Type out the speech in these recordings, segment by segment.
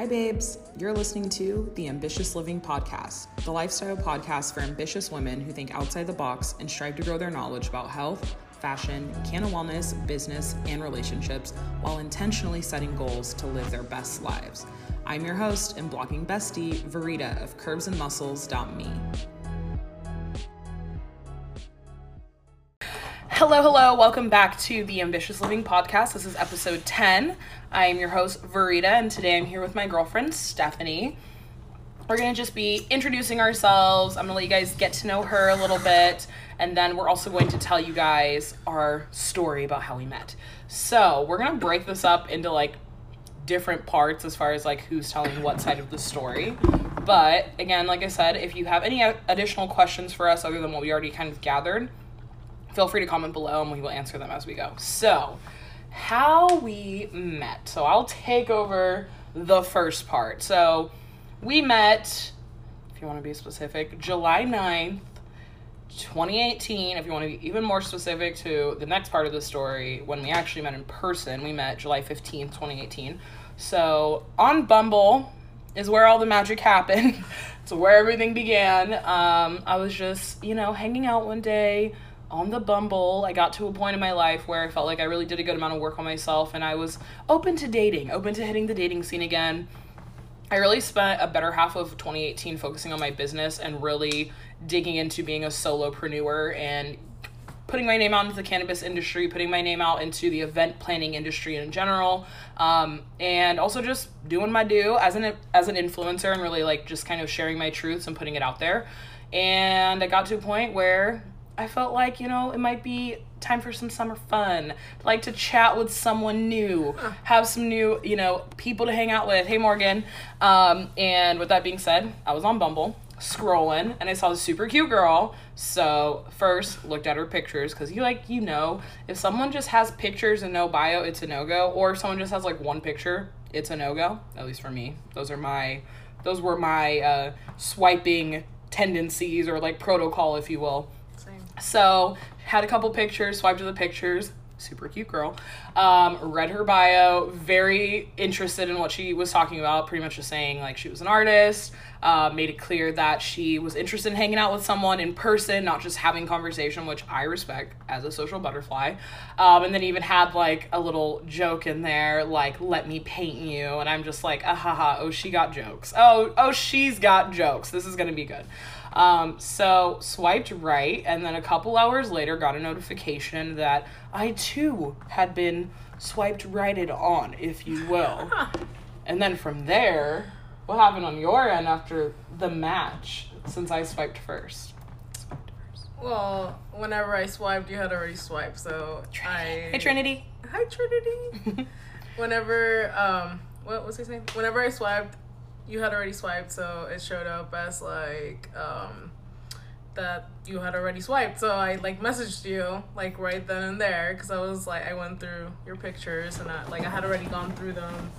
Hi, babes. You're listening to the Ambitious Living Podcast, the lifestyle podcast for ambitious women who think outside the box and strive to grow their knowledge about health, fashion, canna wellness, business, and relationships while intentionally setting goals to live their best lives. I'm your host and blogging bestie, Verita of curvesandmuscles.me. Hello, hello. Welcome back to the Ambitious Living Podcast. This is episode 10. I am your host, Verita, and today I'm here with my girlfriend, Stephanie. We're going to just be introducing ourselves. I'm going to let you guys get to know her a little bit, and then we're also going to tell you guys our story about how we met. So, we're going to break this up into like different parts as far as like who's telling what side of the story. But again, like I said, if you have any additional questions for us other than what we already kind of gathered, feel free to comment below and we will answer them as we go. So, how we met. So, I'll take over the first part. So, we met, if you want to be specific, July 9th, 2018. If you want to be even more specific to the next part of the story, when we actually met in person, we met July 15th, 2018. So, on Bumble, is where all the magic happened. it's where everything began. Um, I was just, you know, hanging out one day, on the Bumble, I got to a point in my life where I felt like I really did a good amount of work on myself and I was open to dating, open to hitting the dating scene again. I really spent a better half of 2018 focusing on my business and really digging into being a solopreneur and putting my name out into the cannabis industry, putting my name out into the event planning industry in general, um, and also just doing my do as an as an influencer and really like just kind of sharing my truths and putting it out there. And I got to a point where I felt like, you know, it might be time for some summer fun. Like to chat with someone new, have some new, you know, people to hang out with. Hey, Morgan. Um, and with that being said, I was on Bumble scrolling and I saw this super cute girl. So first looked at her pictures because you like you know if someone just has pictures and no bio, it's a no go. Or if someone just has like one picture, it's a no go. At least for me, those are my those were my uh, swiping tendencies or like protocol, if you will. So had a couple pictures, swiped to the pictures. Super cute girl. Um, read her bio, very interested in what she was talking about. Pretty much just saying like she was an artist. Uh, made it clear that she was interested in hanging out with someone in person, not just having conversation, which I respect as a social butterfly. Um, and then even had like a little joke in there, like "Let me paint you," and I'm just like, ah ha ha. Oh, she got jokes. Oh, oh, she's got jokes. This is gonna be good. Um, so swiped right, and then a couple hours later got a notification that I too had been swiped righted on, if you will. and then from there, what happened on your end after the match since I swiped first? Well, whenever I swiped, you had already swiped, so I. Hey Trinity. Hi Trinity. whenever um, what was his name? Whenever I swiped, you had already swiped, so it showed up as like um that you had already swiped. So I like messaged you like right then and there because I was like I went through your pictures and I like I had already gone through them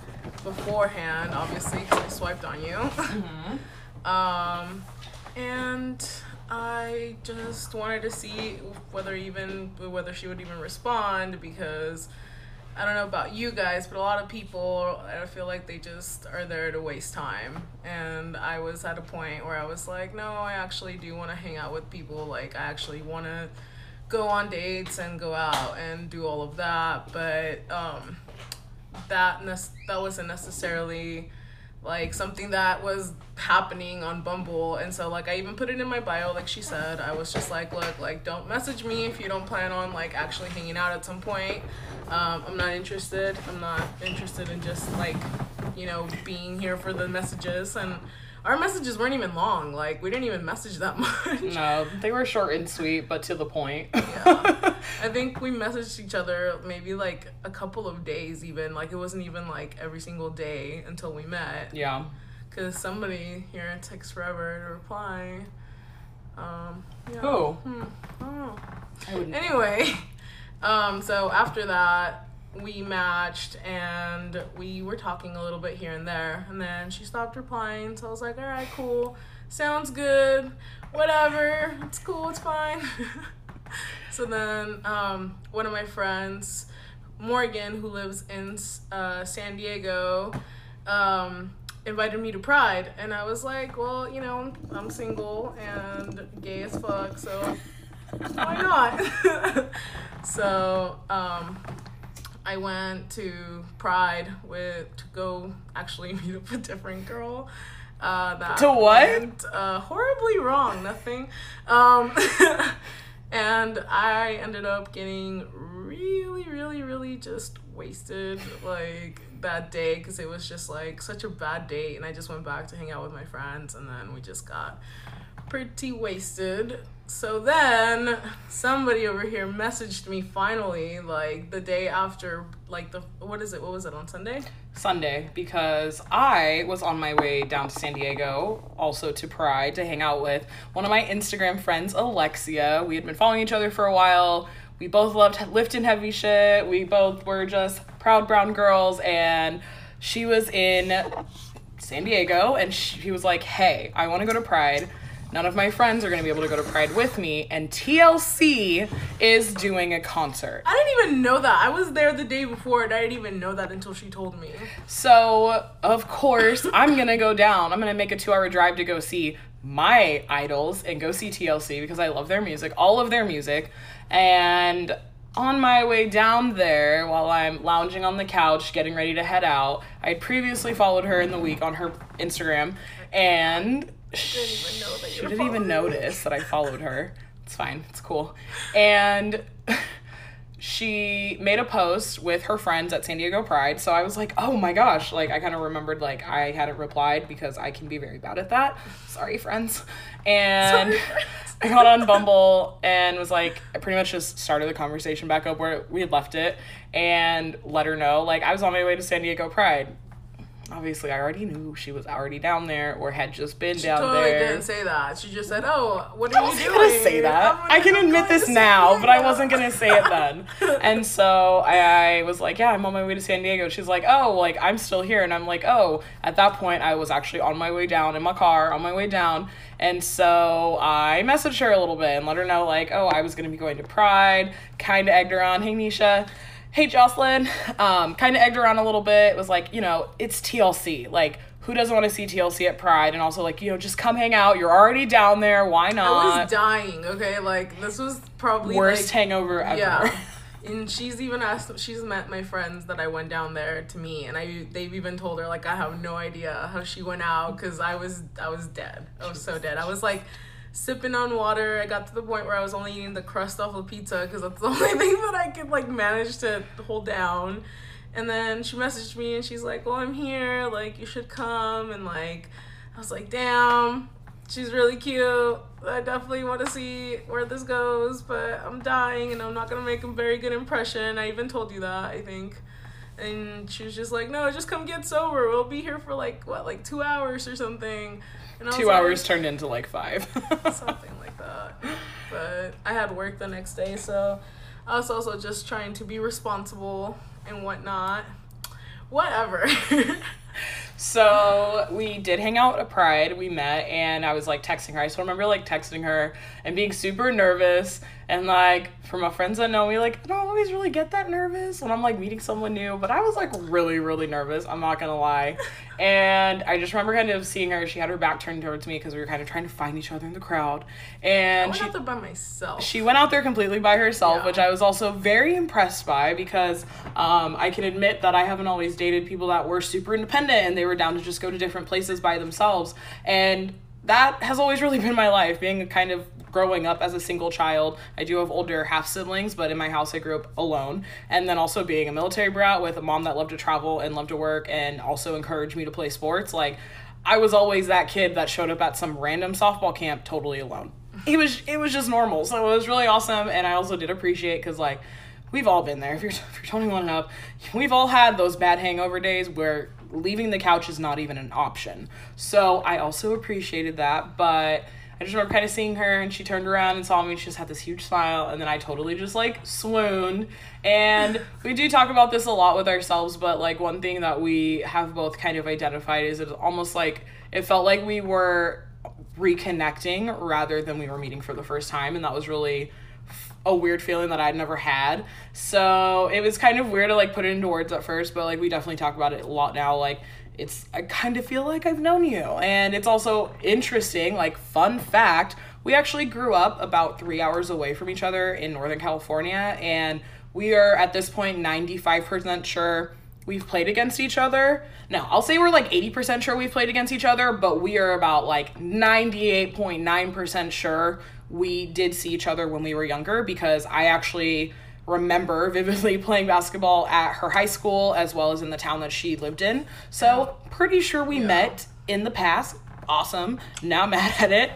beforehand, obviously because I swiped on you. Mm-hmm. um, and I just wanted to see whether even whether she would even respond because I don't know about you guys, but a lot of people, I feel like they just are there to waste time. And I was at a point where I was like, no, I actually do want to hang out with people. Like, I actually want to go on dates and go out and do all of that. But um, that ne- that wasn't necessarily like something that was happening on Bumble. And so like I even put it in my bio, like she said. I was just like, look, like don't message me if you don't plan on like actually hanging out at some point. Um, I'm not interested. I'm not interested in just like, you know, being here for the messages and our messages weren't even long. Like we didn't even message that much. No, they were short and sweet, but to the point. yeah. I think we messaged each other maybe like a couple of days even. Like it wasn't even like every single day until we met. Yeah. Cause somebody here takes forever to reply. Um, yeah. Who? Hmm. Oh. I wouldn't. know. Anyway, um, so after that, we matched and we were talking a little bit here and there. And then she stopped replying. So i was like all right cool. Sounds good. Whatever. It's cool. It's fine. So then um, one of my friends morgan who lives in uh, san diego um, invited me to Pride, and I was like, well, you know, I'm single and gay as fuck, so why not? so um, I went to Pride with to go actually meet up a different girl. Uh, that To what? Went, uh, horribly wrong. Nothing. Um, and I ended up getting really, really, really just wasted like that day because it was just like such a bad date, and I just went back to hang out with my friends, and then we just got pretty wasted. So then somebody over here messaged me finally, like the day after, like the what is it? What was it on Sunday? Sunday because I was on my way down to San Diego, also to Pride, to hang out with one of my Instagram friends, Alexia. We had been following each other for a while. We both loved lifting heavy shit. We both were just proud brown girls, and she was in San Diego, and she was like, "Hey, I want to go to Pride." None of my friends are going to be able to go to Pride with me, and TLC is doing a concert. I didn't even know that. I was there the day before, and I didn't even know that until she told me. So, of course, I'm gonna go down. I'm gonna make a two hour drive to go see my idols and go see TLC because I love their music, all of their music. And on my way down there, while I'm lounging on the couch getting ready to head out, I had previously followed her in the week on her Instagram, and didn't even know that you she didn't even notice that I followed her. It's fine, it's cool. And she made a post with her friends at San Diego Pride. So I was like, oh my gosh. Like, I kind of remembered, like, I hadn't replied because I can be very bad at that. Sorry, friends. And Sorry, friends. I got on Bumble and was like, I pretty much just started the conversation back up where we had left it and let her know, like, I was on my way to San Diego Pride. Obviously, I already knew she was already down there or had just been She down totally there. didn't say that. She just said, "Oh, what I are you wasn't doing?" gonna say that. I can admit this now, but I wasn't gonna say it then. and so I, I was like, "Yeah, I'm on my way to San Diego." She's like, "Oh, like I'm still here," and I'm like, "Oh." At that point, I was actually on my way down in my car, on my way down, and so I messaged her a little bit and let her know, like, "Oh, I was gonna be going to Pride." Kind of egged her on. Hey, Nisha. Hey, Jocelyn. Um, kind of egged her on a little bit. It was like, you know, it's TLC. Like, who doesn't want to see TLC at Pride? And also, like, you know, just come hang out. You're already down there. Why not? I was dying. Okay, like this was probably worst like, hangover ever. Yeah. And she's even asked. She's met my friends that I went down there to meet, and I they've even told her like I have no idea how she went out because I was I was dead. I was so dead. I was like sipping on water. I got to the point where I was only eating the crust off the pizza because that's the only thing that I could like manage to hold down. And then she messaged me and she's like, "Well, I'm here. Like you should come." And like I was like, "Damn." She's really cute. I definitely want to see where this goes, but I'm dying and I'm not gonna make a very good impression. I even told you that, I think. And she was just like, "No, just come get sober. We'll be here for like what, like two hours or something." Two like, hours turned into like five. something like that. But I had work the next day, so I was also just trying to be responsible and whatnot. Whatever. So we did hang out at Pride. We met, and I was like texting her. I still remember like texting her and being super nervous. And like for my friends that know me, like I don't always really get that nervous when I'm like meeting someone new. But I was like really, really nervous. I'm not gonna lie. And I just remember kind of seeing her. She had her back turned towards me because we were kind of trying to find each other in the crowd. I And went she out there by myself. she went out there completely by herself, Yeah. which I was also very impressed by because um, I can admit that I haven't always dated people that were super independent and they were down to just go to different places by themselves. And that has always really been my life, being a kind of growing up as a single child. I do have older half siblings, but in my house I grew up alone. And then also being a military brat with a mom that loved to travel and loved to work and also encouraged me to play sports. Like, I was always that kid that showed up at some random softball camp totally alone. It was it was just normal, so it was really awesome, and I also did appreciate because like we've all been there. If you're if you're 21 and up, we've all had those bad hangover days where leaving the couch is not even an option. So I also appreciated that, but I just remember kind of seeing her and she turned around and saw me and she just had this huge smile and then I totally just like swooned. And we do talk about this a lot with ourselves, but like one thing that we have both kind of identified is it's almost like it felt like we were reconnecting rather than we were meeting for the first time and that was really a weird feeling that I'd never had. So it was kind of weird to like put it into words at first, but like we definitely talk about it a lot now. Like it's I kind of feel like I've known you. And it's also interesting, like fun fact, we actually grew up about 3 hours away from each other in Northern California and we are at this point 95% sure we've played against each other. Now, I'll say we're like 80% sure we've played against each other, but we are about like 98.9% sure we did see each other when we were younger because I actually remember vividly playing basketball at her high school as well as in the town that she lived in. So, pretty sure we Yeah. met in the past. Awesome. Now mad at it.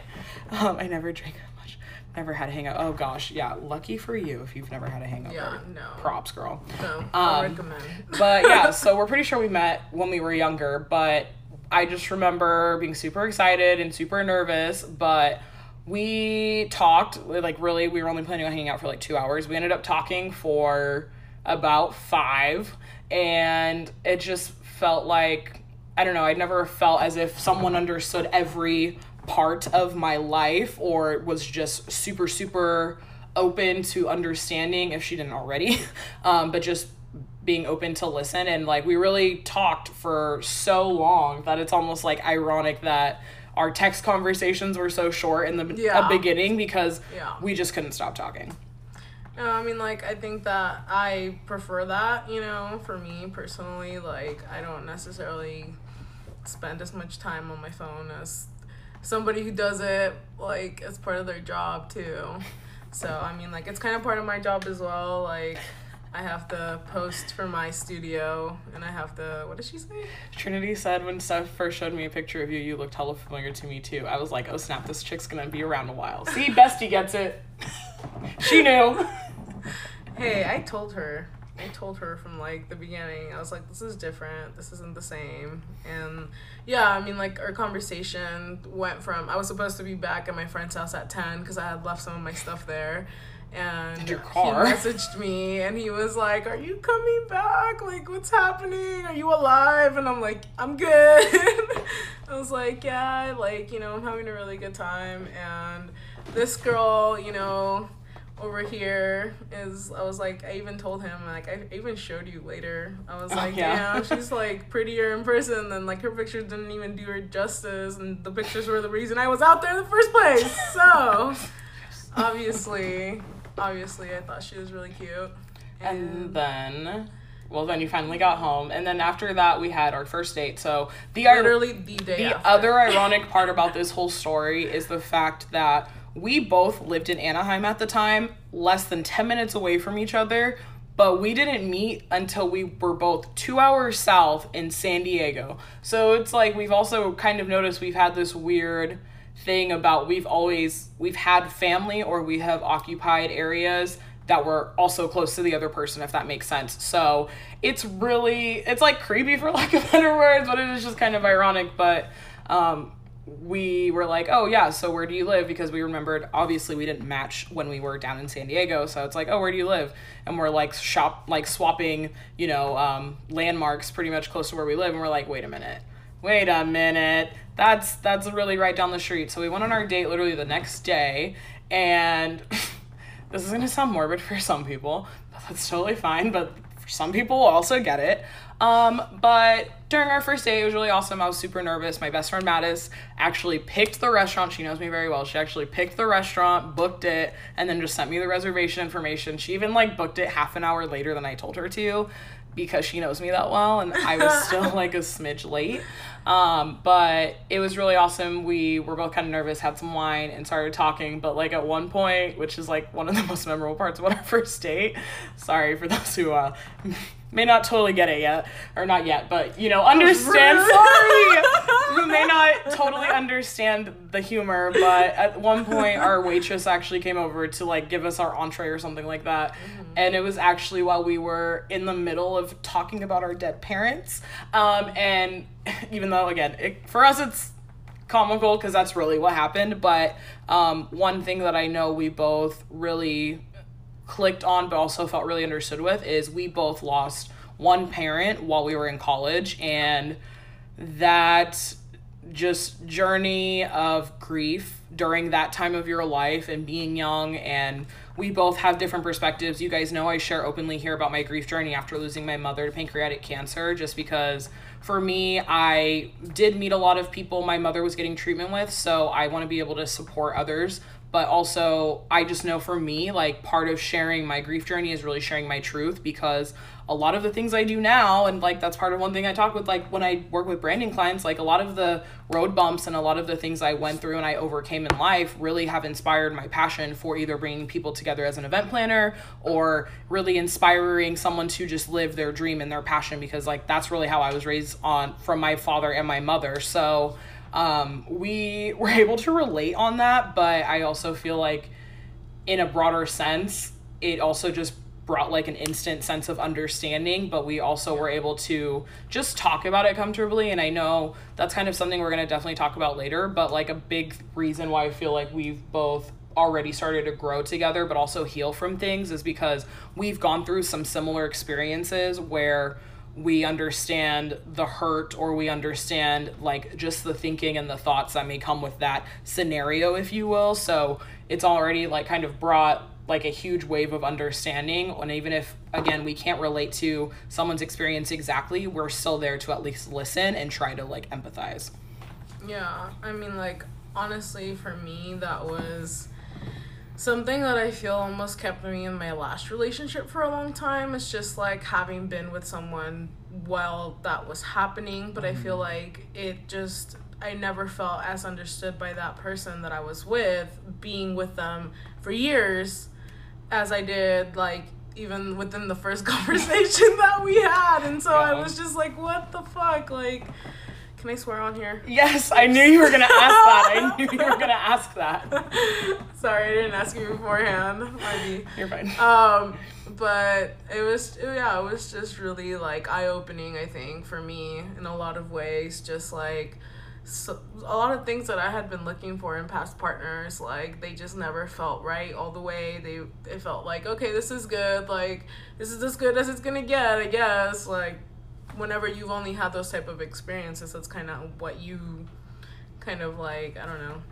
Um, I never drank that much. Never had a hangout. Oh gosh, yeah. Lucky for you if you've never had a hangout. Yeah, no. Props, girl. No, I Um, recommend. But yeah, so we're pretty sure we met when we were younger, but I just remember being super excited and super nervous, but we talked like really we were only planning on hanging out for like 2 hours. We ended up talking for about 5 and it just felt like I don't know, i'd never felt as if someone understood every part of my life or was just super super open to understanding if she didn't already. Um, but just being open to listen and like we really talked for so long that it's almost like ironic that our text conversations were so short in the Yeah. uh, beginning because Yeah. we just couldn't stop talking. No, I mean, like, I think that I prefer that, you know, for me personally. Like, I don't necessarily spend as much time on my phone as somebody who does it, like, as part of their job, too. So, I mean, like, it's kind of part of my job as well. Like, I have to post for my studio, and I have to, what did she say? Trinity said when Steph first showed me a picture of you, you looked hella familiar to me too. I was like, oh snap, this chick's gonna be around a while. See, Bestie gets it. she knew. Hey, I told her. I told her from like the beginning. I was like, this is different. This isn't the same. And yeah, I mean, like our conversation went from I was supposed to be back at my friend's house at ten because I had left some of my stuff there. And Your car. he messaged me and he was like, "Are you coming back? Like, what's happening? Are you alive?" And I'm like, "I'm good." I was like, "Yeah, like you know, I'm having a really good time." And this girl, you know, over here is I was like I even told him like I even showed you later. I was Oh, like, yeah. yeah, she's like prettier in person than like her pictures didn't even do her justice and the pictures were the reason I was out there in the first place. So obviously obviously I thought she was really cute. And then, well, then you finally got home, and then after that we had our first date. So the literally the day the after. other ironic part about this whole story is the fact that we both lived in Anaheim at the time, less than ten minutes away from each other. But we didn't meet until we were both two hours south in San Diego. So it's like we've also kind of noticed we've had this weird thing about we've always we've had family or we have occupied areas that were also close to the other person if that makes sense. So it's really it's like creepy for lack of better words but it is just kind of ironic but um we were like oh yeah so where do you live? Because we remembered obviously we didn't match when we were down in san diego so it's like oh where do you live? And we're like shop like swapping you know um landmarks pretty much close to where we live and we're like wait a minute wait a minute. That's that's really right down the street. So we went on our date literally the next day and this is gonna sound morbid for some people but that's totally fine but some people will also get it. Um but during our first date it was really awesome. I was super nervous. My best friend mattis actually picked the restaurant. She knows me very well. She actually picked the restaurant booked it and then just sent me the reservation information. She even like booked it half an hour later than i told her to because she knows me that well and I was still like a smidge late. Um, but it was really awesome. We were both kind of nervous, had some wine, and started talking. But like at one point, which is like one of the most memorable parts about our first date, sorry for those who uh, may not totally get it yet, or not yet, but you know, understand. Sorry, who may not totally understand the humor. But at one point, our waitress actually came over to like give us our entree or something like that, and it was actually while we were in the middle of talking about our dead parents. Um, and even though again, it, for us, it's comical because that's really what happened. But um, one thing that I know we both really clicked on, but also felt really understood with, is we both lost one parent while we were in college, and that just journey of grief during that time of your life and being young and we both have different perspectives. You guys know I share openly here about my grief journey after losing my mother to pancreatic cancer just because for me, I did meet a lot of people my mother was getting treatment with, so I want to be able to support others. But also, I just know for me, like part of sharing my grief journey is really sharing my truth because a lot of the things I do now, and like that's part of one thing I talk with, like when I work with branding clients, like a lot of the road bumps and a lot of the things I went through and I overcame in life really have inspired my passion for either bringing people together as an event planner or really inspiring someone to just live their dream and their passion because like that's really how I was raised on from my father and my mother. So um, we were able to relate on that, but I also feel like in a broader sense, it also just brought like an instant sense of understanding, but we also were able to just talk about it comfortably. And I know that's kind of something we're going to definitely talk about later, but like a big reason why I feel like we've both already started to grow together, but also heal from things is because we've gone through some similar experiences where we understand the hurt or we understand like just the thinking and the thoughts that may come with that scenario if you will so it's already like kind of brought like a huge wave of understanding and even if again we can't relate to someone's experience exactly we're still there to at least listen and try to like empathize yeah i mean like honestly for me that was something that i feel almost kept me in my last relationship for a long time it's just like having been with someone while that was happening but mm-hmm. i feel like it just I never felt as understood by that person that I was with, being with them for years as I did like even within the first conversation that we had and so yeah. I was just like what the fuck like can I swear on here? Yes, I knew you were gonna ask that. I knew you were gonna ask that. Sorry, I didn't ask you beforehand. Maybe. You're fine. Um, but it was yeah, it was just really like eye opening. I think for me in a lot of ways, just like so, a lot of things that I had been looking for in past partners, like they just never felt right all the way. They it felt like okay, this is good, like this is as good as it's gonna get, I guess. Like whenever you've only had those type of experiences, that's kind of what you kind of like I don't know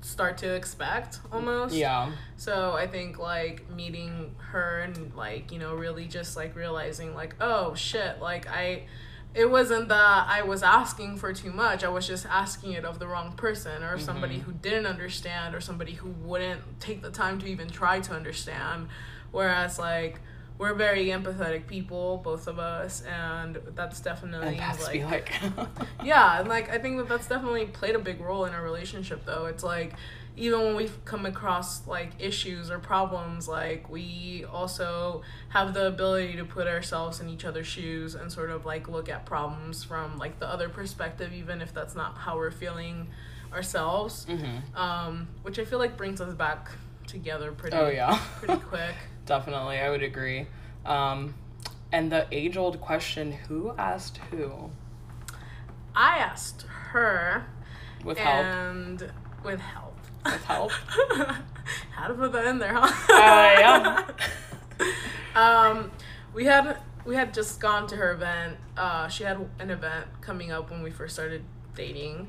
start to expect almost. Yeah. So I think like meeting her and like you know really just like realizing like oh shit like I it wasn't that I was asking for too much. I was just asking it of the wrong person or mm-hmm. somebody who didn't understand or somebody who wouldn't take the time to even try to understand. Whereas like we're very empathetic people, both of us, and that's definitely like, like. yeah, and like I think that that's definitely played a big role in our relationship. Though it's like even when we've come across like issues or problems like we also have the ability to put ourselves in each other's shoes and sort of like look at problems from like the other perspective even if that's not how we're feeling ourselves. Mm-hmm. um, which i feel like brings us back together pretty oh yeah. pretty quick. Definitely i would agree. Um, and the age old question who asked who? I asked her with help. and with help with help. How to put that in there, huh? Uh, yeah. um, we had we had just gone to her event. Uh, she had an event coming up when we first started dating,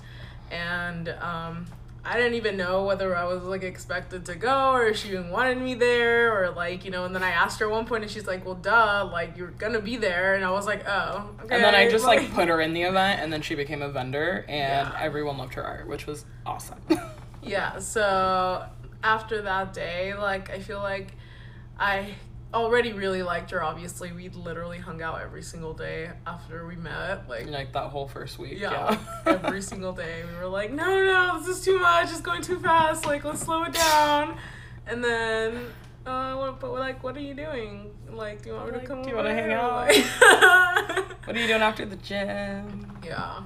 and um, I didn't even know whether I was like expected to go or if she even wanted me there or like you know. And then I asked her at one point, and she's like, "Well, duh, like you're gonna be there." And I was like, "Oh, okay." And then I just like, like put her in the event, and then she became a vendor, and yeah. everyone loved her art, which was awesome. Yeah, so after that day, like I feel like I already really liked her. Obviously, we literally hung out every single day after we met. Like like that whole first week. Yeah, yeah. every single day we were like, no, no, no, this is too much. It's going too fast. Like let's slow it down. And then, uh, what, but like, what are you doing? Like, do you want me to come? Do you want to hang out? Like, what are you doing after the gym? Yeah.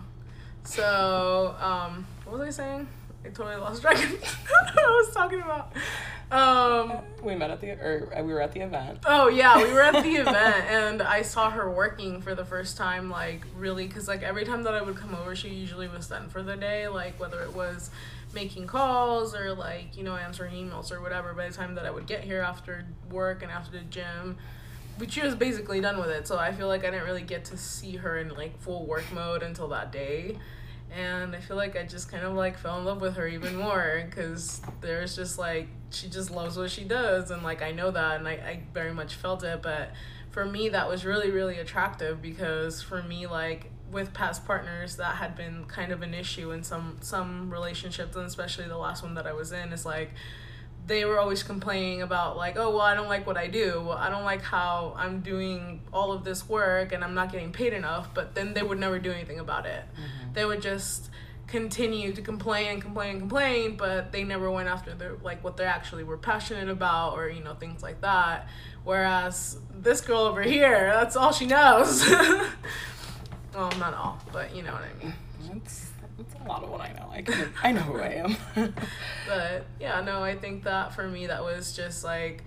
So, um, what was I saying? I totally lost track of what I was talking about. Um, we met at the or uh, we were at the event. Oh yeah, we were at the event, and I saw her working for the first time. Like really, because like every time that I would come over, she usually was done for the day. Like whether it was making calls or like you know answering emails or whatever. By the time that I would get here after work and after the gym, but she was basically done with it. So I feel like I didn't really get to see her in like full work mode until that day and I feel like I just kind of like fell in love with her even more because there's just like she just loves what she does and like I know that and I, I very much felt it but for me that was really really attractive because for me like with past partners that had been kind of an issue in some some relationships and especially the last one that I was in is like they were always complaining about like oh well i don't like what i do. Well, i don't like how i'm doing all of this work and i'm not getting paid enough but then they would never do anything about it. Mm-hmm. they would just continue to complain and complain and complain but they never went after their like what they actually were passionate about or you know things like that. Whereas this girl over here that's all she knows. Well not all but you know what i mean. That's that's a lot of what I know. I can, I know who I am. but yeah, no, I think that for me that was just like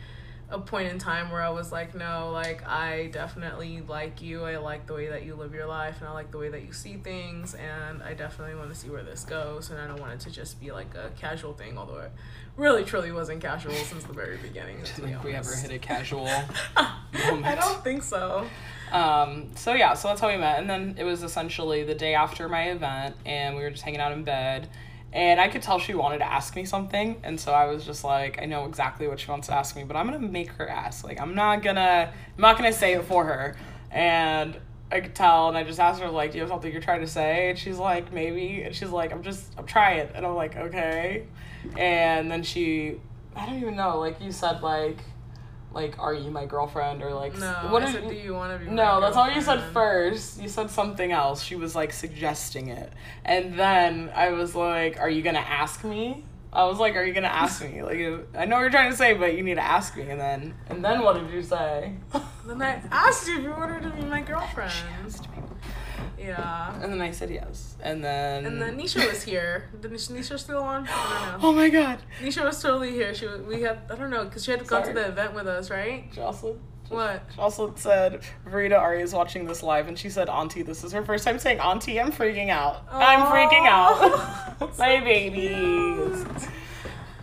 a point in time where I was like, no, like I definitely like you. I like the way that you live your life and I like the way that you see things and I definitely want to see where this goes and I don't want it to just be like a casual thing, although it really truly wasn't casual since the very beginning. You think we ever hit a casual moment? I don't think so. Um, so yeah, so that's how we met. And then it was essentially the day after my event and we were just hanging out in bed and I could tell she wanted to ask me something. And so I was just like, I know exactly what she wants to ask me, but I'm going to make her ask. Like, I'm not going to, I'm not going to say it for her. And I could tell. And I just asked her, like, do you have something you're trying to say? And she's like, maybe. And she's like, I'm just, I'm trying. And I'm like, okay. And then she, I don't even know, like you said, like, like, are you my girlfriend or like no? What I said, do you want to be? No, that's all you said first. You said something else. She was like suggesting it, and then I was like, "Are you gonna ask me?" I was like, "Are you gonna ask me?" Like, I know what you're trying to say, but you need to ask me. And then, and then what did you say? then I asked you if you wanted to be my girlfriend. She asked me. Yeah. And then I said yes. And then. And then Nisha was here. Did Nisha still on? I don't know. Oh my god. Nisha was totally here. She was, we had I don't know because she had to Sorry. go to the event with us, right? Jocelyn. What? Jocelyn said Rita Ari is watching this live, and she said, "Auntie, this is her first time saying Auntie. I'm freaking out. Aww. I'm freaking out. my babies."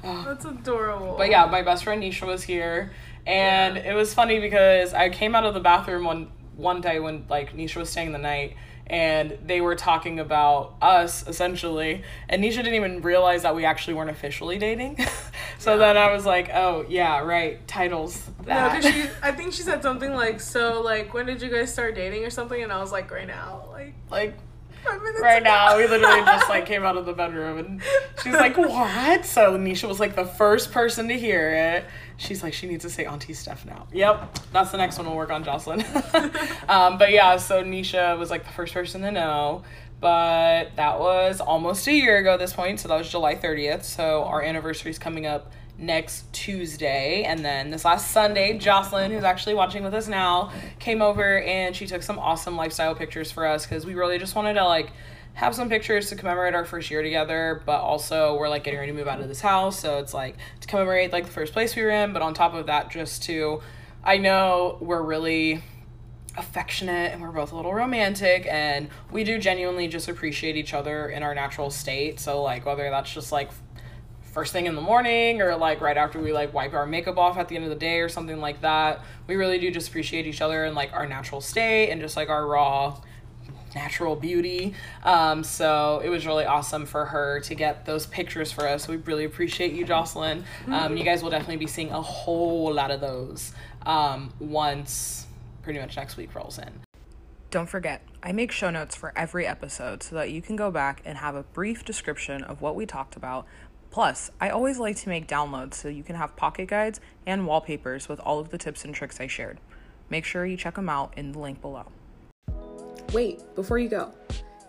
That's adorable. But yeah, my best friend Nisha was here, and yeah. it was funny because I came out of the bathroom one one day when like Nisha was staying the night and they were talking about us essentially and nisha didn't even realize that we actually weren't officially dating so yeah. then i was like oh yeah right titles that. no, she, i think she said something like so like when did you guys start dating or something and i was like right now like like right now. We literally just like came out of the bedroom and she's like, What? So Nisha was like the first person to hear it. She's like, she needs to say Auntie Steph now. Yep, that's the next one we'll work on, Jocelyn. um, but yeah, so Nisha was like the first person to know. But that was almost a year ago this point, so that was July 30th. So our anniversary is coming up next Tuesday. And then this last Sunday, Jocelyn, who's actually watching with us now, came over and she took some awesome lifestyle pictures for us because we really just wanted to like have some pictures to commemorate our first year together, but also we're like getting ready to move out of this house. So it's like to commemorate like the first place we were in, but on top of that, just to, I know we're really affectionate and we're both a little romantic and we do genuinely just appreciate each other in our natural state. So like whether that's just like first thing in the morning or like right after we like wipe our makeup off at the end of the day or something like that. We really do just appreciate each other in like our natural state and just like our raw natural beauty. Um, so it was really awesome for her to get those pictures for us. We really appreciate you, Jocelyn. Um, you guys will definitely be seeing a whole lot of those um, once pretty much next week rolls in. Don't forget, I make show notes for every episode so that you can go back and have a brief description of what we talked about Plus, I always like to make downloads so you can have pocket guides and wallpapers with all of the tips and tricks I shared. Make sure you check them out in the link below. Wait, before you go,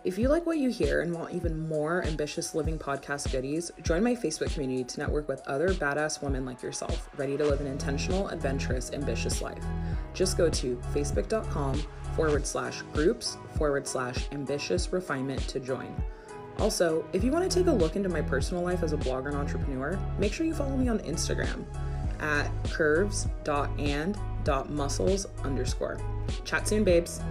if you like what you hear and want even more ambitious living podcast goodies, join my Facebook community to network with other badass women like yourself, ready to live an intentional, adventurous, ambitious life. Just go to facebook.com forward slash groups forward slash ambitious refinement to join. Also, if you want to take a look into my personal life as a blogger and entrepreneur, make sure you follow me on Instagram at curves.and.muscles underscore. Chat soon, babes.